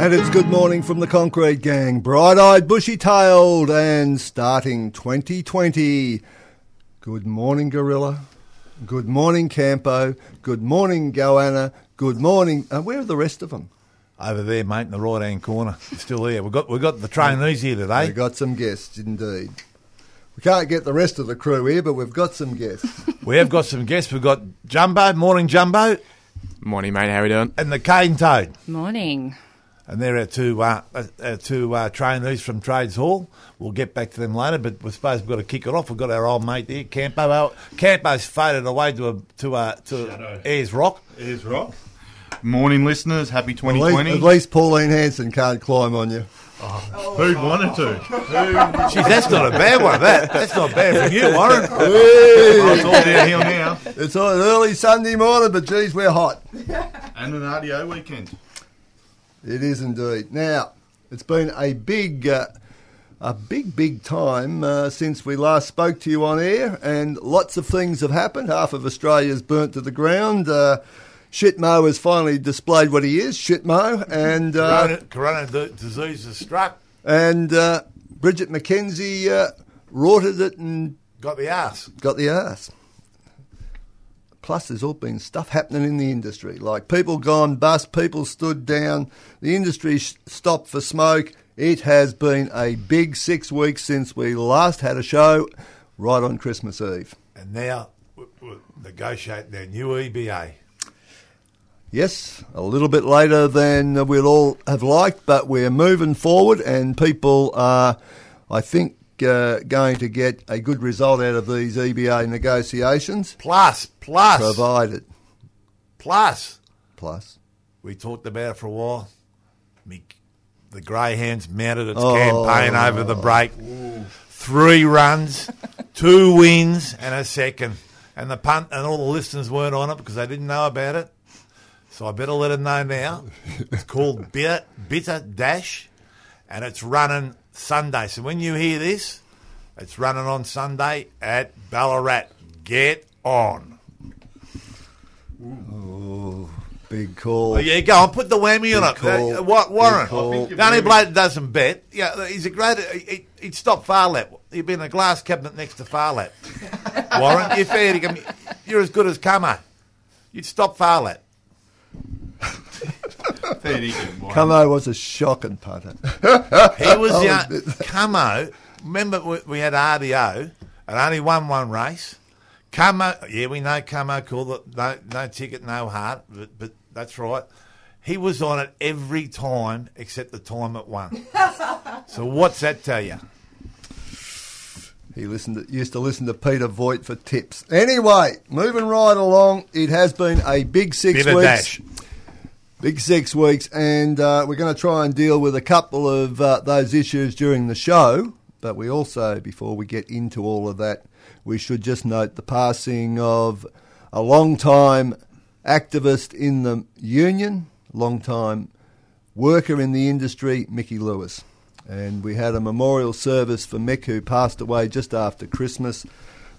And it's good morning from the Concrete Gang, bright eyed, bushy tailed, and starting 2020. Good morning, Gorilla. Good morning, Campo. Good morning, Goanna. Good morning. Uh, where are the rest of them? Over there, mate, in the right hand corner. Still here. We've got, we've got the trainees here today. We've got some guests, indeed. We can't get the rest of the crew here, but we've got some guests. we have got some guests. We've got Jumbo. Morning, Jumbo. Morning, mate. How are we doing? And the Cane Toad. Morning. And they're our two, uh, our two uh, trainees from Trades Hall. We'll get back to them later, but we suppose we've got to kick it off. We've got our old mate there, Campo. Our, Campo's faded away to a, to a, to Ayers Rock. Ayers Rock. Morning, listeners. Happy At least, 2020. at least Pauline Hanson can't climb on you. Who'd wanted to? Jeez, that's not a bad one, that. That's not bad from you, Warren. Oh, it's all downhill now. It's an early Sunday morning, but geez, we're hot. And an RDO weekend. It is indeed. Now, it's been a big, uh, a big, big time uh, since we last spoke to you on air, and lots of things have happened. Half of Australia's burnt to the ground. Uh, Shitmo has finally displayed what he is, Shitmo, and uh, Corona, corona d- disease has struck. and uh, Bridget McKenzie uh, rorted it and Got the ass. got the ass. Plus, there's all been stuff happening in the industry, like people gone bust, people stood down, the industry stopped for smoke. It has been a big six weeks since we last had a show, right on Christmas Eve. And now we're, negotiating their new EBA. Yes, a little bit later than we'd all have liked, but we're moving forward, and people are, I think, uh, going to get a good result out of these EBA negotiations, Plus, plus, provided. plus. Plus. We talked about it for a while. The Greyhounds mounted its Oh. campaign over the break. Three runs, two wins, and a second. And the punt and all the listeners weren't on it because they didn't know about it. So I better let them know now. It's called Bitter, Bitter Dash, and it's running Sunday. So when you hear this, it's running on Sunday at Ballarat. Get on. Big call. Well, yeah, go on, put the whammy on Big it. call. Uh, what, Warren? Big call. I think The only bloke that doesn't bet, yeah, he's a great. He, he'd stop Phar Lap. He'd be in a glass cabinet next to Phar Lap. Warren, you're fair to him. You're as good as Camo. You'd stop Phar Lap. Fair dinkum, Warren. Como was a shocking punter. He was Oh, the Camo. Remember, we, we had RDO and only won one race. Camo, yeah, we know Camo cool. that No, no ticket, no heart, but, but that's right. He was on it every time except the time it won. so what's that tell you? He listened to, used to listen to Peter Voigt for tips. Anyway, moving right along, it has been a big six Bit of weeks. Big six weeks, and uh, we're going to try and deal with a couple of uh, those issues during the show. But we also, before we get into all of that, we should just note the passing of a long time activist in the union, long time worker in the industry, Mickey Lewis. And we had a memorial service for Mick, who passed away just after Christmas.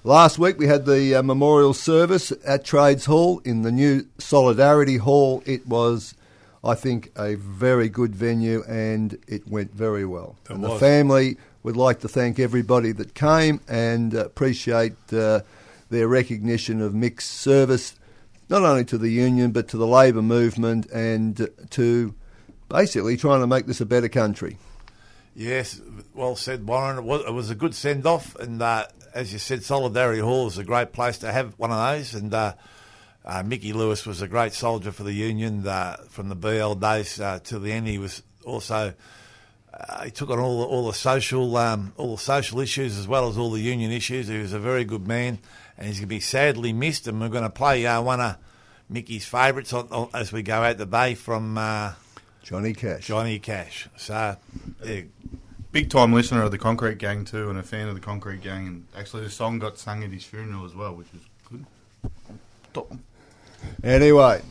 Last week we had the uh, memorial service at Trades Hall in the new Solidarity Hall. It was, I think, a very good venue and it went very well. It and the family would like to thank everybody that came and appreciate uh, their recognition of Mick's service, not only to the union but to the labour movement and to basically trying to make this a better country. Yes, well said, Warren. It was, it was a good send off, and uh, as you said, Solidarity Hall is a great place to have one of those. And uh, uh, Mickey Lewis was a great soldier for the Union uh, from the BL days uh, to the end. He was also uh, he took on all the, all the social um, all the social issues as well as all the union issues. He was a very good man, and he's going to be sadly missed. And we're going to play uh, one of Mickey's favourites as we go out the bay from uh, Johnny Cash. Johnny Cash. So. Yeah, Big time listener of the Concrete Gang too, and a fan of the Concrete Gang. And actually, the song got sung at his funeral as well, which was good. Stop. Anyway,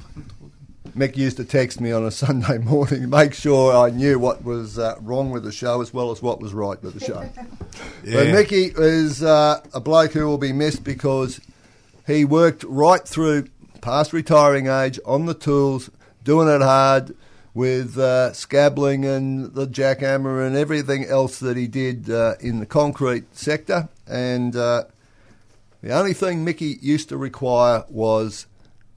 Mick used to text me on a Sunday morning to make sure I knew what was uh, wrong with the show as well as what was right with the show. But Mickey is uh, a bloke who will be missed because he worked right through past retiring age on the tools, doing it hard with uh, scabbling and the jackhammer and everything else that he did uh, in the concrete sector. And uh, the only thing Mickey used to require was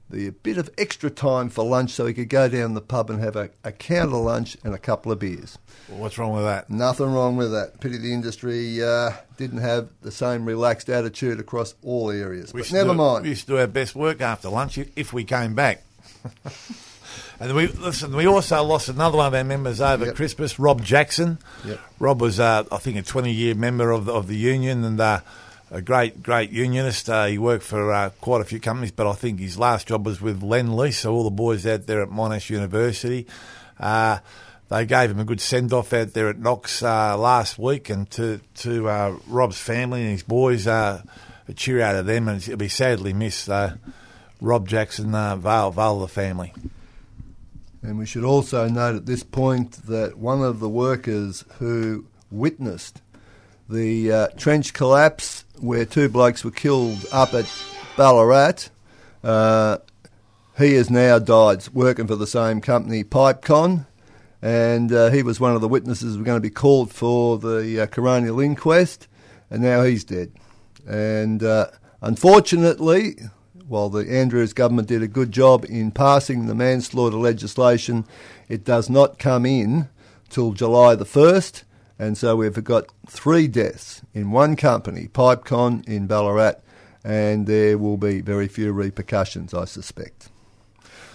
the bit of extra time for lunch so he could go down the pub and have a, a counter lunch and a couple of beers. What's wrong with that? Nothing wrong with that. Pity the industry uh, didn't have the same relaxed attitude across all areas. We But never do- mind. We used to do our best work after lunch if we came back. and we listen. We also lost another one of our members over Yep. Christmas, Rob Jackson. Yep. Rob was, uh, I think, a twenty-year member of the, of the union and uh, a great, great unionist. Uh, he worked for uh, quite a few companies, but I think his last job was with Lendlease. So all the boys out there at Monash University. Uh, they gave him a good send off out there at Knox uh, last week, and to to uh, Rob's family and his boys, uh, a cheer out of them, and it'll be sadly missed. Uh, Rob Jackson, uh, Vale, Vale the family. And we should also note at this point that one of the workers who witnessed the uh, trench collapse where two blokes were killed up at Ballarat, uh, he has now died working for the same company, Pipecon, and uh, he was one of the witnesses who were going to be called for the uh, coronial inquest, and now he's dead. And uh, unfortunately, while the Andrews government did a good job in passing the manslaughter legislation, it does not come in till July the 1st. And so we've got three deaths in one company, Pipecon in Ballarat, and there will be very few repercussions, I suspect.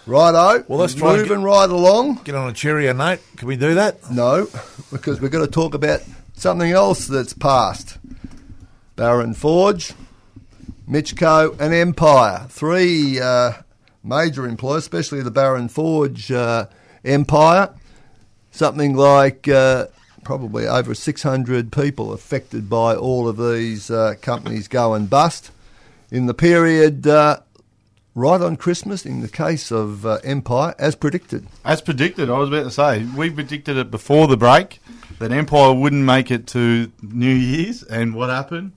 Righto, Well, let's try and moving get- right along. Get on a cheerier note. Can we do that? No, because we're going to talk about something else that's passed. Baron Forge, Mitchco, and Empire. Three uh, major employers, especially the Baron Forge uh, Empire. Something like uh, probably over 600 people affected by all of these uh, companies going bust. In the period uh, right on Christmas, in the case of uh, Empire, as predicted. As predicted, I was about to say, we predicted it before the break that Empire wouldn't make it to New Year's, and what happened?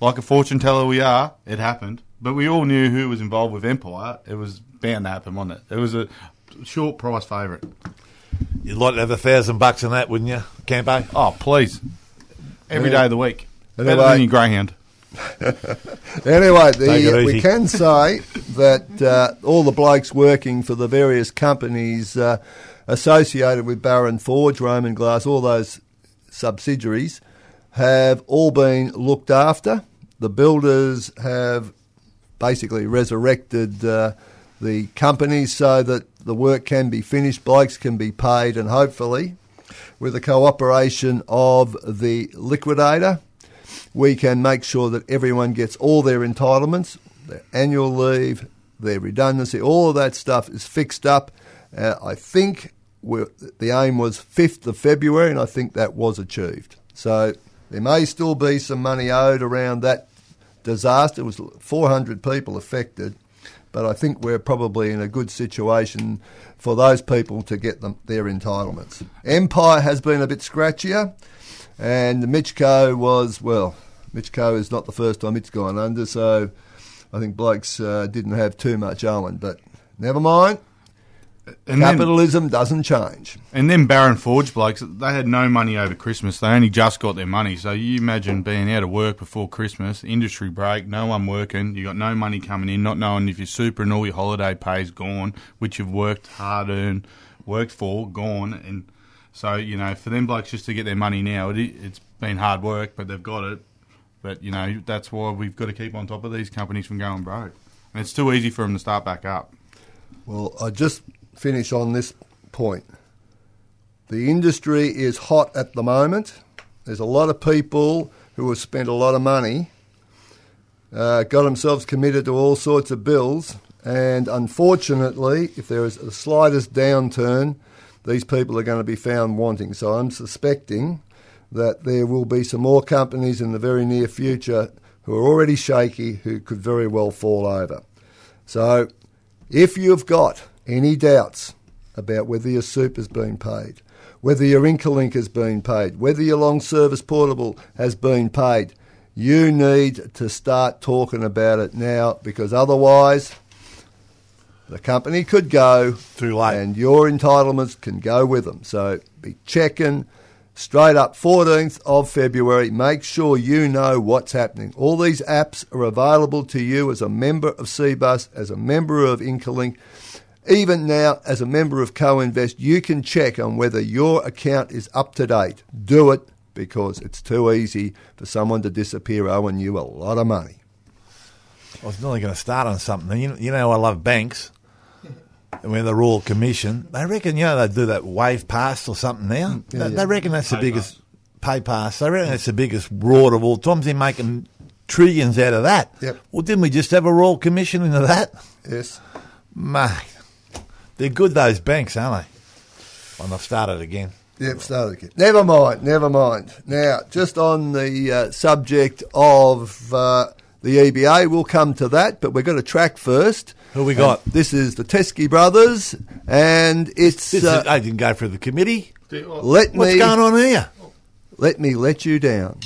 Like a fortune teller we are, it happened. But we all knew who was involved with Empire. It was bound to happen, wasn't it? It was a short price favourite. You'd like to have a thousand bucks in that, wouldn't you, Campo? Oh, please. Every Yeah. day of the week. Better Anyway. than your Greyhound. Anyway, the, we can say that uh, all the blokes working for the various companies uh, associated with Baron Forge, Roman Glass, all those subsidiaries, have all been looked after. The builders have basically resurrected uh, the companies so that the work can be finished, blokes can be paid, and hopefully, with the cooperation of the liquidator, we can make sure that everyone gets all their entitlements, their annual leave, their redundancy, all of that stuff is fixed up. Uh, I think the aim was 5th of February, and I think that was achieved. So there may still be some money owed around that disaster. It was 400 people affected, but I think we're probably in a good situation for those people to get them their entitlements. Empire has been a bit scratchier, and Mitchco was well. Mitchco is not the first time it's gone under, so I think blokes uh, didn't have too much owing. But never mind. And then, Capitalism doesn't change. and then Baron Forge blokes, they had no money over Christmas. They only just got their money. So you imagine being out of work before Christmas, industry break, no one working, you got no money coming in, not knowing if your super and all your holiday pay's gone, which you've worked hard earned, worked for, gone. And so, you know, for them blokes just to get their money now, it, it's been hard work, but they've got it. But, you know, that's why we've got to keep on top of these companies from going broke. And it's too easy for them to start back up. Well, I just finish on this point. The industry is hot at the moment. There's a lot of people who have spent a lot of money, uh, got themselves committed to all sorts of bills, and unfortunately, if there is the slightest downturn, these people are going to be found wanting. So I'm suspecting that there will be some more companies in the very near future who are already shaky who could very well fall over. So if you've got any doubts about whether your soup has been paid, whether your Incolink has been paid, whether your long service portable has been paid, you need to start talking about it now because otherwise the company could go Too late. and your entitlements can go with them. So be checking straight up 14th of February. Make sure you know what's happening. All these apps are available to you as a member of CBUS, as a member of Incolink. Even now, as a member of Co-Invest, you can check on whether your account is up to date. Do it because it's too easy for someone to disappear owing you a lot of money. I was nearly going to start on something. You know, you know I love banks. And we're the Royal Commission. They reckon, you know, they do that wave pass or something now. Mm. yeah, they, yeah. they reckon that's the biggest pay pass. They reckon that's the biggest reward of all times. They're making trillions out of that. Yep. Well, didn't we just have a Royal Commission into that? Yes. Mate, they're good, those banks, aren't they? And I've started again. Yep, started again. Never mind, never mind. Now, just on the uh, subject of uh, the EBA, we'll come to that, but we've got a track first. Who we got? And this is the Teskey Brothers, and it's. This Uh, is, I didn't go for the committee. let What's me going on here? let me let you down.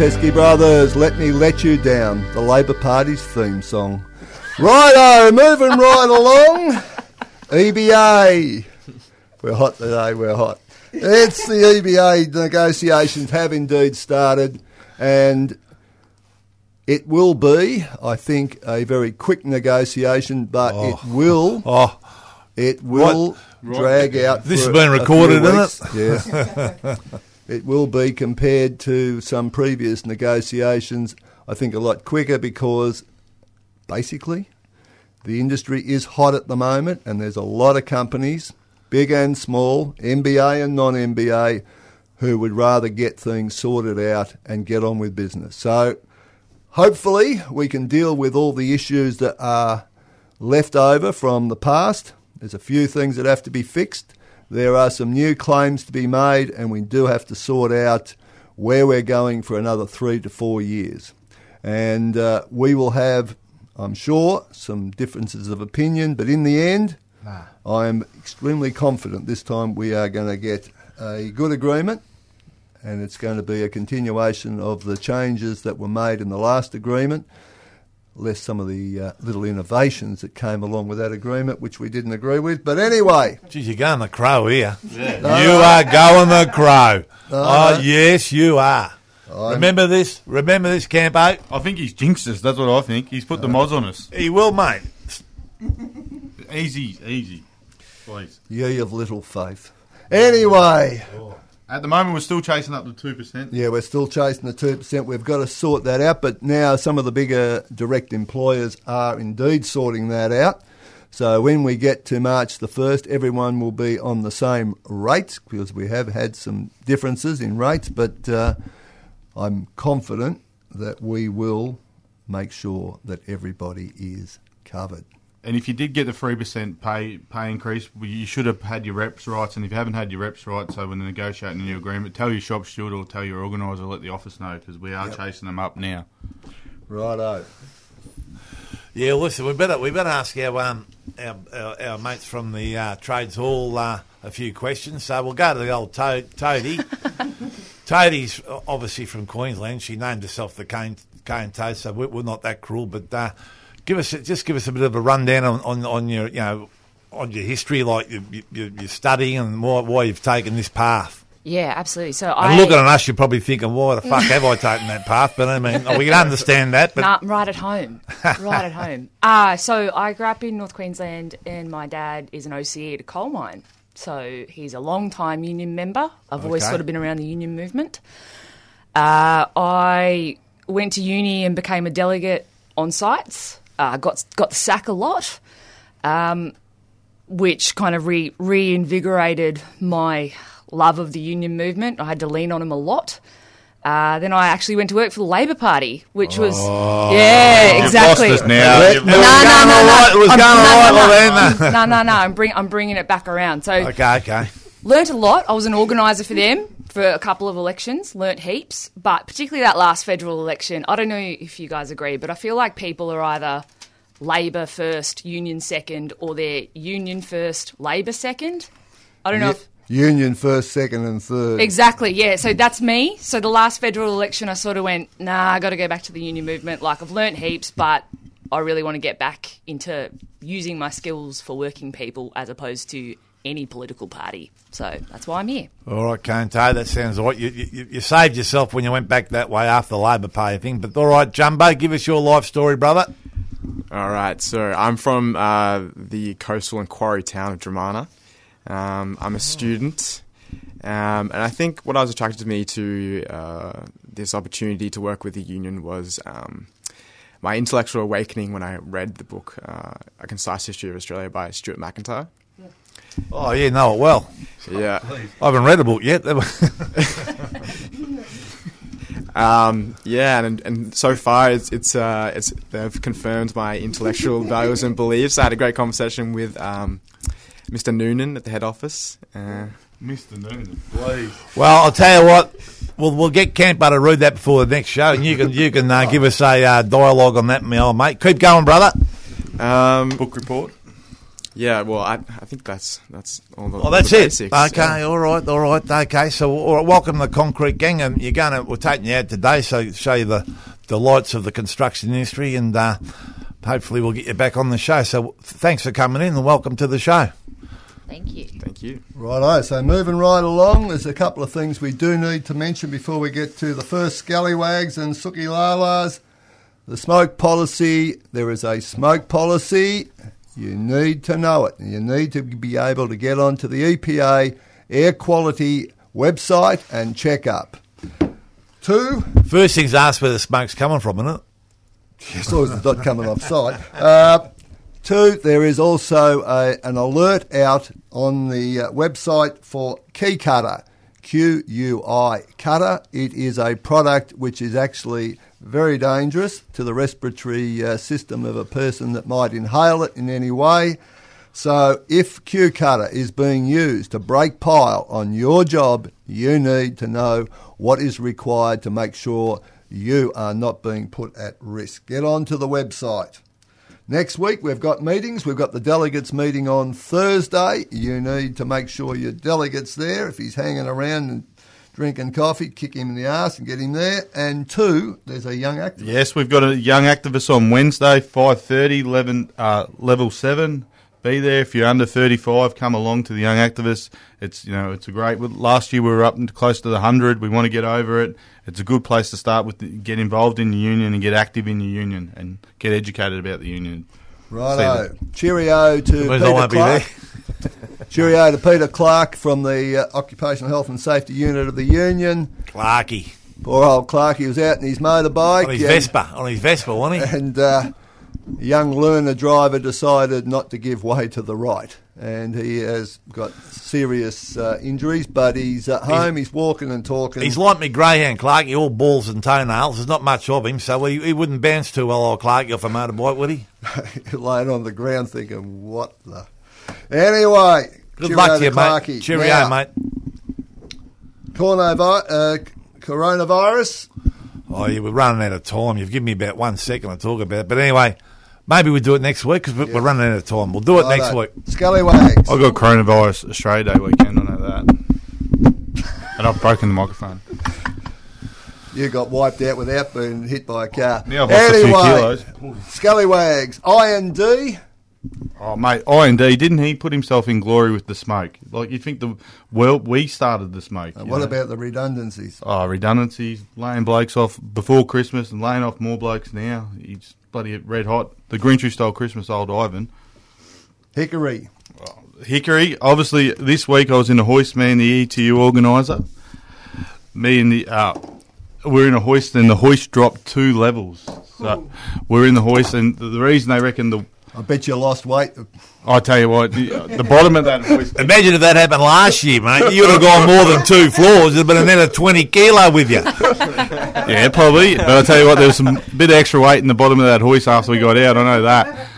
Teskey Brothers. Let me let you down. The Labor Party's theme song. Righto, moving right along. EBA. We're hot today, we're hot. It's the EBA negotiations have indeed started, and it will be, I think, a very quick negotiation, but it oh. will Oh, it will drag out. This has been recorded, isn't weeks. Yes. it will be compared to some previous negotiations. I think a lot quicker because basically the industry is hot at the moment, and there's a lot of companies, big and small, MBA and non-MBA, who would rather get things sorted out and get on with business. So hopefully we can deal with all the issues that are left over from the past. There's a few things that have to be fixed. There are some new claims to be made, and we do have to sort out where we're going for another three to four years. And uh, we will have, I'm sure, some differences of opinion, but in the end, I am extremely confident this time we are going to get a good agreement and it's going to be a continuation of the changes that were made in the last agreement, less some of the uh, little innovations that came along with that agreement, which we didn't agree with. But anyway, geez, you're going the crow here. You are going the crow. Oh, yes, you are. Remember this? Remember this, Campo? I think he's jinxed us. That's what I think. He's put the mods on us. He will, mate. Easy, easy. Please. ye of little faith. Anyway, At the moment, we're still chasing up the 2%. yeah, we're still chasing the 2%. We've got to sort that out, but now some of the bigger direct employers are indeed sorting that out. So when we get to March the 1st, everyone will be on the same rates because we have had some differences in rates, but uh, I'm confident that we will make sure that everybody is covered. And if you did get the 3% pay pay increase, you should have had your reps rights. And if you haven't had your reps rights, so when they're negotiating a new agreement, tell your shop steward or tell your organiser, let the office know, because we are chasing them up now. Righto. Yeah, listen, we better we better ask our um our, our, our mates from the uh, trades hall uh, a few questions. So we'll go to the old to- Toady. Toady's obviously from Queensland. She named herself the cane cane toad, so we're, we're not that cruel. But uh, give us just give us a bit of a rundown on, on, on your you know on your history, like your, your, your studying and why, why you've taken this path. Yeah, absolutely. So And I looking at us, you're probably thinking, why the fuck have I taken that path? But I mean, we can understand that. But Nah, right at home. right at home. Uh, so I grew up in North Queensland, and my dad is an OCE at a coal mine. So he's a long time union member. I've always sort of been around the union movement. Uh, I went to uni and became a delegate on sites. Uh, got got the sack a lot, um, which kind of re- reinvigorated my love of the union movement. I had to lean on him a lot. Uh, then I actually went to work for the Labor Party, which was yeah, exactly. You've lost us now. Let- You've No, it was lost- no, going no, all no. right. It was I'm- going no, all right. no, no, no, no. I'm bring I'm bringing it back around. So okay, okay. learnt a lot. I was an organiser for them for a couple of elections. Learnt heaps, but particularly that last federal election. I don't know if you guys agree, but I feel like people are either Labor first, Union second, or they're Union first, Labor second. I don't know. if... Union first, second, and third. Exactly, yeah. So that's me. So the last federal election, I sort of went, nah, I got to go back to the union movement. Like, I've learnt heaps, but I really want to get back into using my skills for working people as opposed to any political party. So that's why I'm here. All right, Conte, that sounds all right. You, you, you saved yourself when you went back that way after the Labor Party thing. But all right, Jumbo, give us your life story, brother. All right, so I'm from uh, the coastal and quarry town of Dromana. Um, I'm a student, um, and I think what I was attracted to me to uh, this opportunity to work with the union was um, my intellectual awakening when I read the book uh, A Concise History of Australia by Stuart Macintyre. Oh, yeah, know it well. So, yeah, I haven't read the book yet. Um, yeah, and and so far it's it's uh, it's they've confirmed my intellectual values and beliefs. I had a great conversation with um, Mr. Noonan at the head office. Uh, Mr. Noonan, please. well, I'll tell you what. We'll, we'll get Campo to read that before the next show, and you can you can uh, give us a uh, dialogue on that, my old mate. Keep going, brother. um, Book report. Yeah, well, I, I think that's that's all the. Well, all that's the it. basics, Okay, yeah. all right, all right. Okay, so all right, welcome to the Concrete Gang, and you're going to we're taking you out today, so show you the delights of the construction industry, and uh, hopefully we'll get you back on the show. So thanks for coming in, and welcome to the show. Thank you. Thank you. Righto, so moving right along, there's a couple of things we do need to mention before we get to the first scallywags and sookie lalas. The smoke policy, there is a smoke policy. You need to know it. You need to be able to get onto the EPA air quality website and check up. Two, First things asked where the smoke's coming from, isn't it? as long as it's not coming off site. Uh, two, there is also a, an alert out on the uh, website for Key Cutter, Q U I Cutter. It is a product which is actually very dangerous to the respiratory uh, system of a person that might inhale it in any way. So, if Q Cutter is being used to break pile on your job, you need to know what is required to make sure you are not being put at risk. Get onto the website. Next week, we've got meetings. We've got the delegates meeting on Thursday. You need to make sure your delegate's there. If he's hanging around and drinking coffee, kick him in the ass and get him there. And two, there's a young activist. Yes, we've got a young activist on Wednesday, five thirty, level uh, level seven. Be there if you're under thirty five. Come along to the young activist. It's you know it's a great. Last year we were up close to the hundred. We want to get over it. It's a good place to start with. The, get involved in the union and get active in the union and get educated about the union. Righto. Cheerio to Whereas I Peter won't be Clark. Cheerio to Peter Clark from the uh, Occupational Health and Safety Unit of the Union. Clarky Poor old Clark, he was out in his motorbike. on his and- Vespa, on his Vespa, wasn't he? and uh, a young learner driver decided not to give way to the right, and he has got serious uh, injuries. But he's at home. He's, walking and talking. He's like me greyhound, Clarky, all balls and toenails. There's not much of him, so he, he wouldn't bounce too well, old Clarky, off a motorbike, would he? laying on the ground, thinking, "What the?" Anyway, Good cheerio luck to you, Clarkie. mate. Cheerio, Now, mate. Coronavi- uh, coronavirus. Oh, yeah, we're running out of time. You've given me about one second to talk about it. But anyway, maybe we do it next week because we're, we're running out of time. We'll do it next Righto. week. Scallywags. I got coronavirus Australia Day weekend. I know that, and I've broken the microphone. You got wiped out without being hit by a car. Yeah, I've lost a few kilos. Scallywags. I and D. Oh mate, I and D didn't he put himself in glory with the smoke? Like you think the well we started the smoke. And what know? about the redundancies? oh redundancies, laying blokes off before Christmas and laying off more blokes now? He's bloody red hot. The Grinch who stole Christmas, old Ivan. Hickory. Hickory. Obviously, this week I was in the hoist, man, the ETU organizer. Me and the uh, we're in a hoist, and the hoist dropped two levels. So we're in the hoist, and the reason they reckon the I bet you lost weight. I tell you what, the, uh, the bottom of that hoist. Imagine if that happened last year, mate. You'd have gone more than two floors. There'd been another 20 kilo with you. Yeah, probably. But I tell you what, there was some bit of extra weight in the bottom of that hoist after we got out. I know that.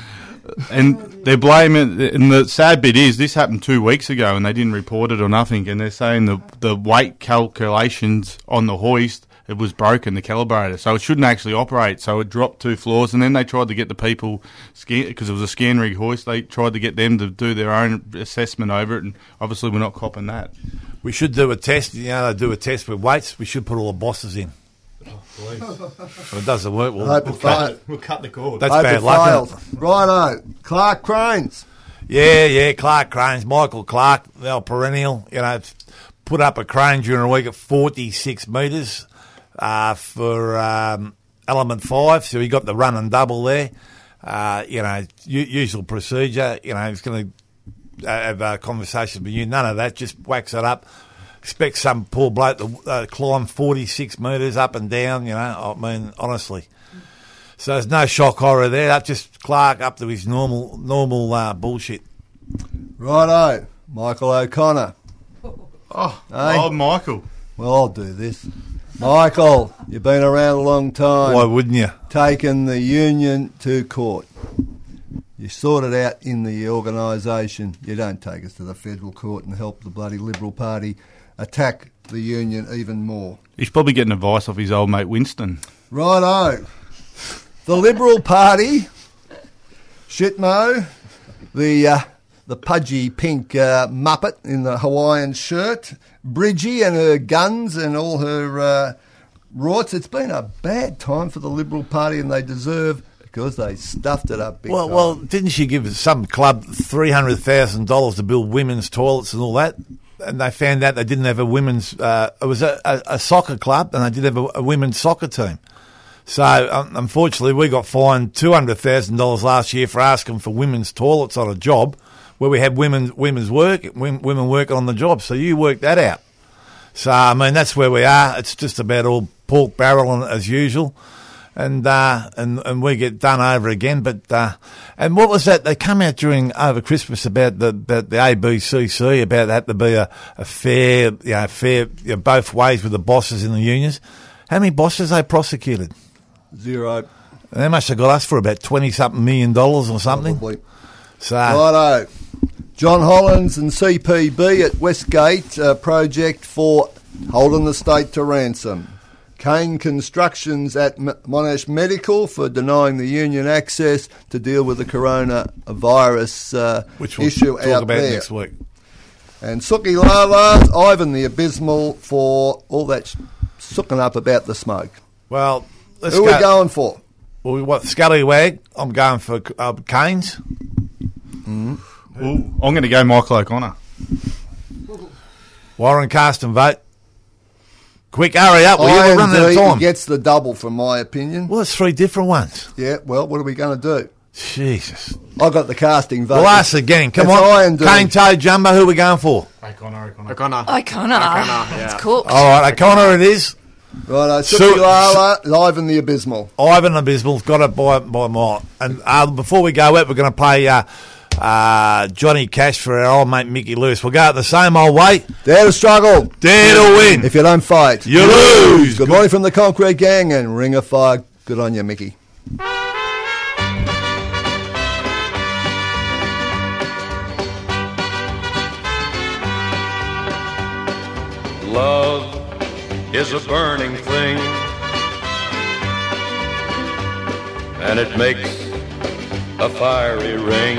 And they're blaming. And the sad bit is, this happened two weeks ago, and they didn't report it or nothing. And they're saying the the weight calculations on the hoist it was broken, the calibrator, so it shouldn't actually operate. So it dropped two floors, and then they tried to get the people because it was a scan rig hoist. They tried to get them to do their own assessment over it, and obviously we're not copping that. We should do a test. You know, they do a test with weights. We should put all the bosses in. If it doesn't work, we'll, we'll cut it. We'll cut the cord. That's Hope bad it luck. fails. isn't? Righto. Clark Cranes. Yeah, yeah, Clark Cranes, Michael Clark, the old perennial, you know, put up a crane during a week at 46 metres uh, for um, element five, so he got the run and double there. Uh, you know, u- usual procedure, you know, he's going to have a conversation with you, none of that, just wax it up. Expect some poor bloke to uh, climb 46 metres up and down, you know, I mean, honestly. So there's no shock horror there. That's just Clark up to his normal normal uh, bullshit. Righto. Michael O'Connor. Oh, Hey. old Michael. Well, I'll do this. Michael, you've been around a long time. Why wouldn't you? Taken the union to court. You sort it out in the organisation. You don't take us to the federal court and help the bloody Liberal Party attack the union even more. He's probably getting advice off his old mate Winston. Righto. The Liberal Party, Shitmo, the uh, the pudgy pink uh, muppet in the Hawaiian shirt, Bridgie and her guns and all her uh, rorts. It's been a bad time for the Liberal Party, and they deserve because they stuffed it up big Well, time. well, didn't she give some club three hundred thousand dollars to build women's toilets and all that? And they found out they didn't have a women's. Uh, it was a, a, a soccer club, and they did have a, a women's soccer team. So um, unfortunately, we got fined two hundred thousand dollars last year for asking for women's toilets on a job where we had women women's work women, women working on the job. So you work that out. So I mean, that's where we are. It's just about all pork barrel as usual, and uh, and and we get done over again. But uh, and what was that? They come out during over Christmas about the about the ABCC about that to be a, a fair, you know, fair you know, both ways with the bosses in the unions. How many bosses they prosecuted? Zero. They must have got us for about twenty something million dollars or something. Probably. So Righto. John Holland and CPB at Westgate uh, project for holding the state to ransom. Kane Constructions at Monash Medical for denying the union access to deal with the coronavirus uh, which we'll issue talk out about there. next week. And Suki Lala, Ivan the Abysmal for all that sh- sooking up about the smoke. Well, let's Who go. are we going for? Well, we what Scallywag? I'm going for uh, Canes. Ooh, I'm going to go Michael O'Connor. Warren Carsten vote. Quick, hurry up! Will you? We're running out of IND time. gets the double, from my opinion. Well, it's three different ones. Yeah, well, what are we going to do? Jesus. I got the casting vote. Well, ask again. Come It's on. IND. Cane Toe Jumbo, who are we going for? O'Connor, O'Connor. O'Connor. O'Connor. O'Connor, yeah. It's cooked. All right, O'Connor it is. Right, uh, So- Suki Lala, Ivan the Abysmal. Ivan Abysmal's got it by, by a mile. And uh, before we go out, we're going to play uh, uh, Johnny Cash for our old mate Mickey Lewis. We'll go out the same old way. Dare to struggle. Dare to win. If you don't fight, You lose. Good morning from the Concrete Gang and Ring of Fire. Good on you, Mickey. Love is a burning thing, and it makes a fiery ring.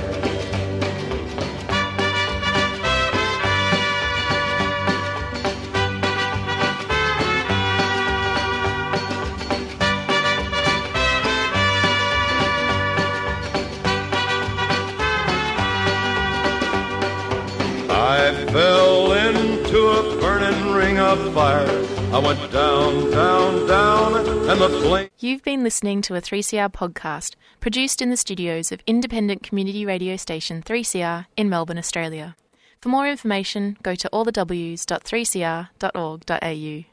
Fire. I went down, down, down, and the flame. You've been listening to a 3CR podcast produced in the studios of independent community radio station 3CR in Melbourne, Australia. For more information, go to allthews.3cr.org.au.